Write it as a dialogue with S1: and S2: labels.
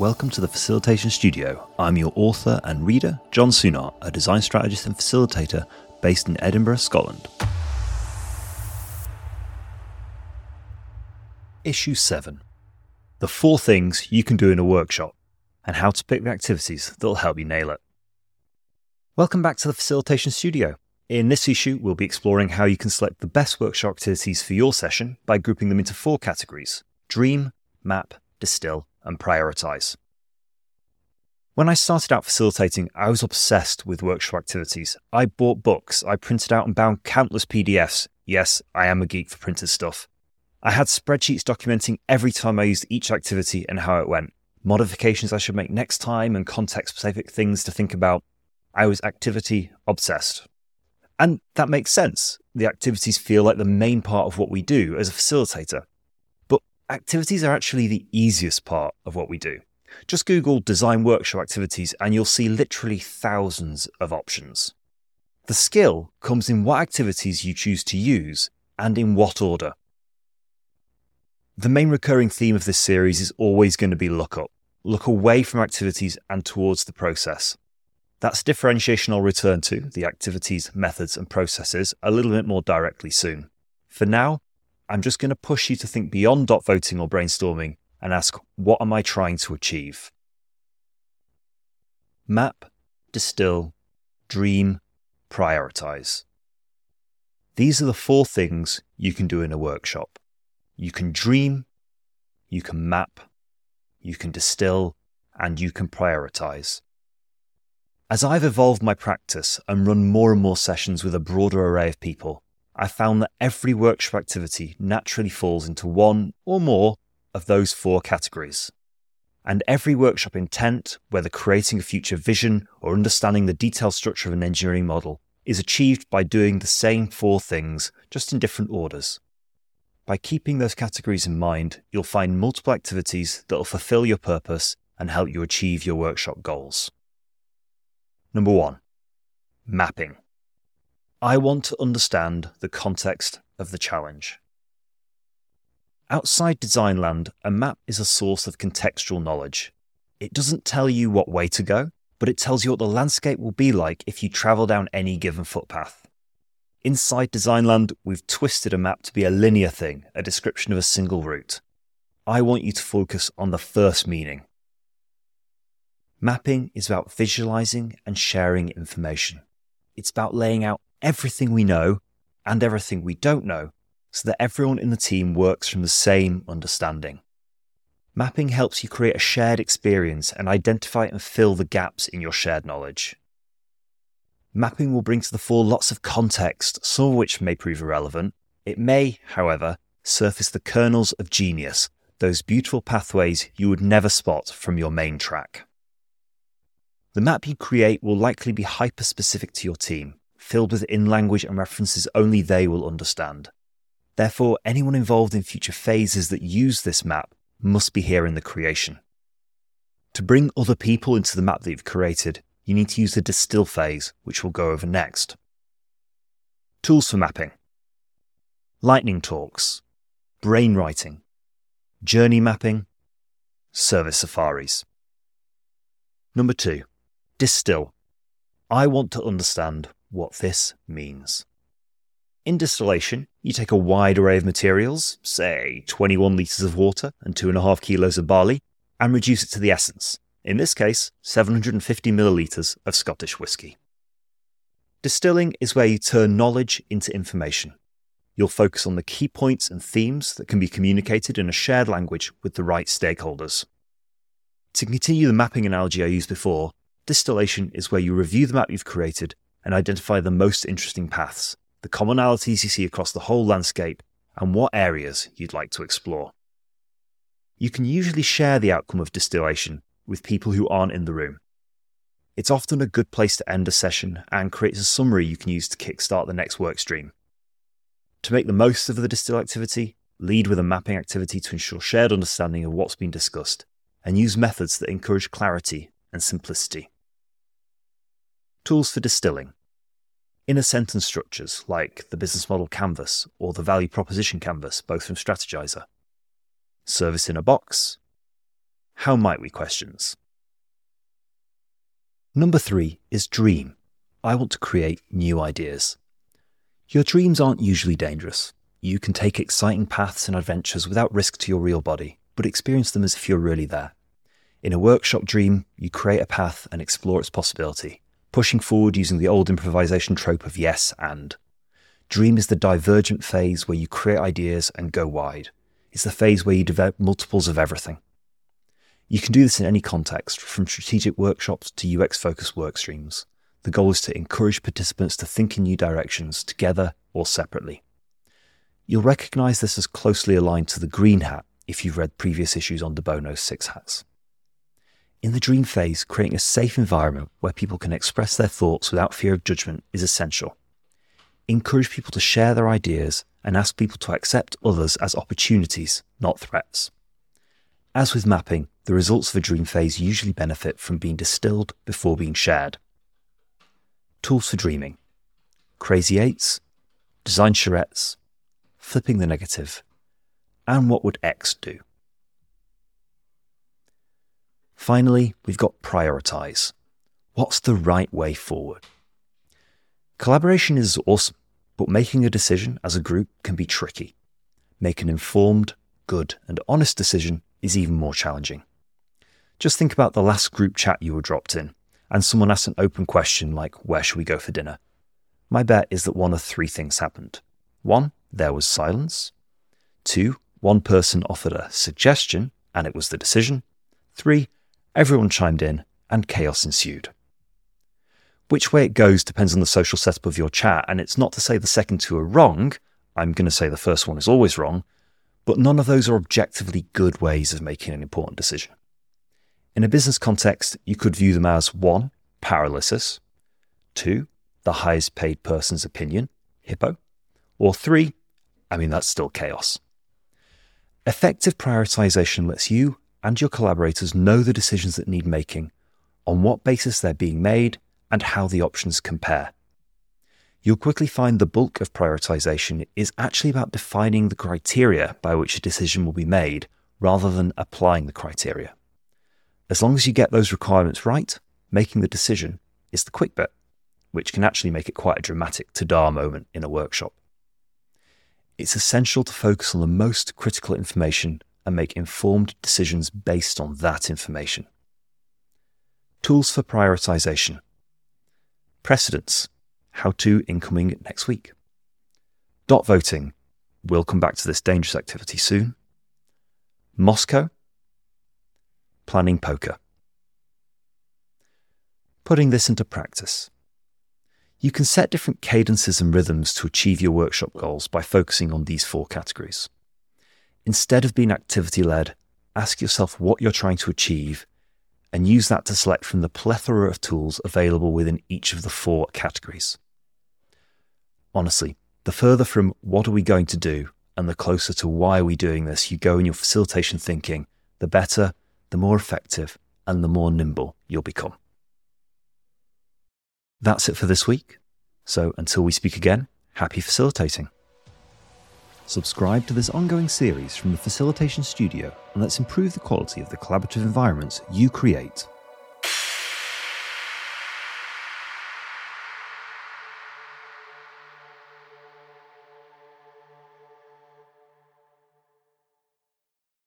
S1: Welcome to the Facilitation Studio. I'm your author and reader, John Sunar, a design strategist and facilitator based in Edinburgh, Scotland. Issue 7 The Four Things You Can Do in a Workshop and How to Pick the Activities That'll Help You Nail It. Welcome back to the Facilitation Studio. In this issue, we'll be exploring how you can select the best workshop activities for your session by grouping them into four categories dream, map, distill, and prioritize. When I started out facilitating, I was obsessed with workshop activities. I bought books, I printed out and bound countless PDFs. Yes, I am a geek for printed stuff. I had spreadsheets documenting every time I used each activity and how it went, modifications I should make next time, and context specific things to think about. I was activity obsessed. And that makes sense. The activities feel like the main part of what we do as a facilitator. Activities are actually the easiest part of what we do. Just Google design workshop activities and you'll see literally thousands of options. The skill comes in what activities you choose to use and in what order. The main recurring theme of this series is always going to be look up. Look away from activities and towards the process. That's differentiation I'll return to, the activities, methods, and processes, a little bit more directly soon. For now, I'm just going to push you to think beyond dot voting or brainstorming and ask, what am I trying to achieve? Map, distill, dream, prioritize. These are the four things you can do in a workshop. You can dream, you can map, you can distill, and you can prioritize. As I've evolved my practice and run more and more sessions with a broader array of people, I found that every workshop activity naturally falls into one or more of those four categories. And every workshop intent, whether creating a future vision or understanding the detailed structure of an engineering model, is achieved by doing the same four things, just in different orders. By keeping those categories in mind, you'll find multiple activities that will fulfill your purpose and help you achieve your workshop goals. Number one, mapping. I want to understand the context of the challenge. Outside design land, a map is a source of contextual knowledge. It doesn't tell you what way to go, but it tells you what the landscape will be like if you travel down any given footpath. Inside design land, we've twisted a map to be a linear thing, a description of a single route. I want you to focus on the first meaning. Mapping is about visualizing and sharing information. It's about laying out everything we know and everything we don't know so that everyone in the team works from the same understanding. Mapping helps you create a shared experience and identify and fill the gaps in your shared knowledge. Mapping will bring to the fore lots of context, some of which may prove irrelevant. It may, however, surface the kernels of genius, those beautiful pathways you would never spot from your main track. The map you create will likely be hyper specific to your team, filled with in language and references only they will understand. Therefore, anyone involved in future phases that use this map must be here in the creation. To bring other people into the map that you've created, you need to use the distill phase, which we'll go over next. Tools for mapping Lightning talks, brainwriting, journey mapping, service safaris. Number two, distill. I want to understand what this means. In distillation, you take a wide array of materials, say 21 litres of water and 2.5 kilos of barley, and reduce it to the essence, in this case, 750 millilitres of Scottish whisky. Distilling is where you turn knowledge into information. You'll focus on the key points and themes that can be communicated in a shared language with the right stakeholders. To continue the mapping analogy I used before, distillation is where you review the map you've created and identify the most interesting paths, the commonalities you see across the whole landscape, and what areas you'd like to explore. You can usually share the outcome of distillation with people who aren't in the room. It's often a good place to end a session and creates a summary you can use to kickstart the next workstream. To make the most of the distill activity, lead with a mapping activity to ensure shared understanding of what's been discussed, and use methods that encourage clarity and simplicity. Tools for distilling inner sentence structures like the business model canvas or the value proposition canvas, both from Strategyzer. service in a box, how might we questions. Number three is dream. I want to create new ideas. Your dreams aren't usually dangerous. You can take exciting paths and adventures without risk to your real body, but experience them as if you're really there. In a workshop dream, you create a path and explore its possibility, pushing forward using the old improvisation trope of yes and. Dream is the divergent phase where you create ideas and go wide. It's the phase where you develop multiples of everything. You can do this in any context, from strategic workshops to UX focused work streams. The goal is to encourage participants to think in new directions together or separately. You'll recognize this as closely aligned to the green hat if you've read previous issues on De Bono's Six Hats. In the dream phase, creating a safe environment where people can express their thoughts without fear of judgment is essential. Encourage people to share their ideas and ask people to accept others as opportunities, not threats. As with mapping, the results of a dream phase usually benefit from being distilled before being shared. Tools for dreaming Crazy Eights, Design charrettes, Flipping the Negative, and What Would X Do? Finally, we've got Prioritize. What's the right way forward? Collaboration is awesome, but making a decision as a group can be tricky. Make an informed, good, and honest decision is even more challenging. Just think about the last group chat you were dropped in, and someone asked an open question like, Where should we go for dinner? My bet is that one of three things happened. One, there was silence. Two, one person offered a suggestion, and it was the decision. Three, everyone chimed in, and chaos ensued. Which way it goes depends on the social setup of your chat, and it's not to say the second two are wrong. I'm going to say the first one is always wrong, but none of those are objectively good ways of making an important decision. In a business context, you could view them as one, paralysis, two, the highest paid person's opinion, HiPPO, or three, I mean, that's still chaos. Effective prioritization lets you and your collaborators know the decisions that need making, on what basis they're being made, and how the options compare you'll quickly find the bulk of prioritization is actually about defining the criteria by which a decision will be made rather than applying the criteria. As long as you get those requirements right, making the decision is the quick bit, which can actually make it quite a dramatic ta-da moment in a workshop. It's essential to focus on the most critical information and make informed decisions based on that information. Tools for prioritization. Precedents how to incoming next week. Dot voting. We'll come back to this dangerous activity soon. MoSCoW. Planning poker. Putting this into practice. You can set different cadences and rhythms to achieve your workshop goals by focusing on these four categories. Instead of being activity led, ask yourself what you're trying to achieve and use that to select from the plethora of tools available within each of the four categories. Honestly, the further from what are we going to do and the closer to why are we doing this you go in your facilitation thinking, the better, the more effective, and the more nimble you'll become. That's it for this week. So until we speak again, happy facilitating. Subscribe to this ongoing series from the Facilitation Studio and let's improve the quality of the collaborative environments you create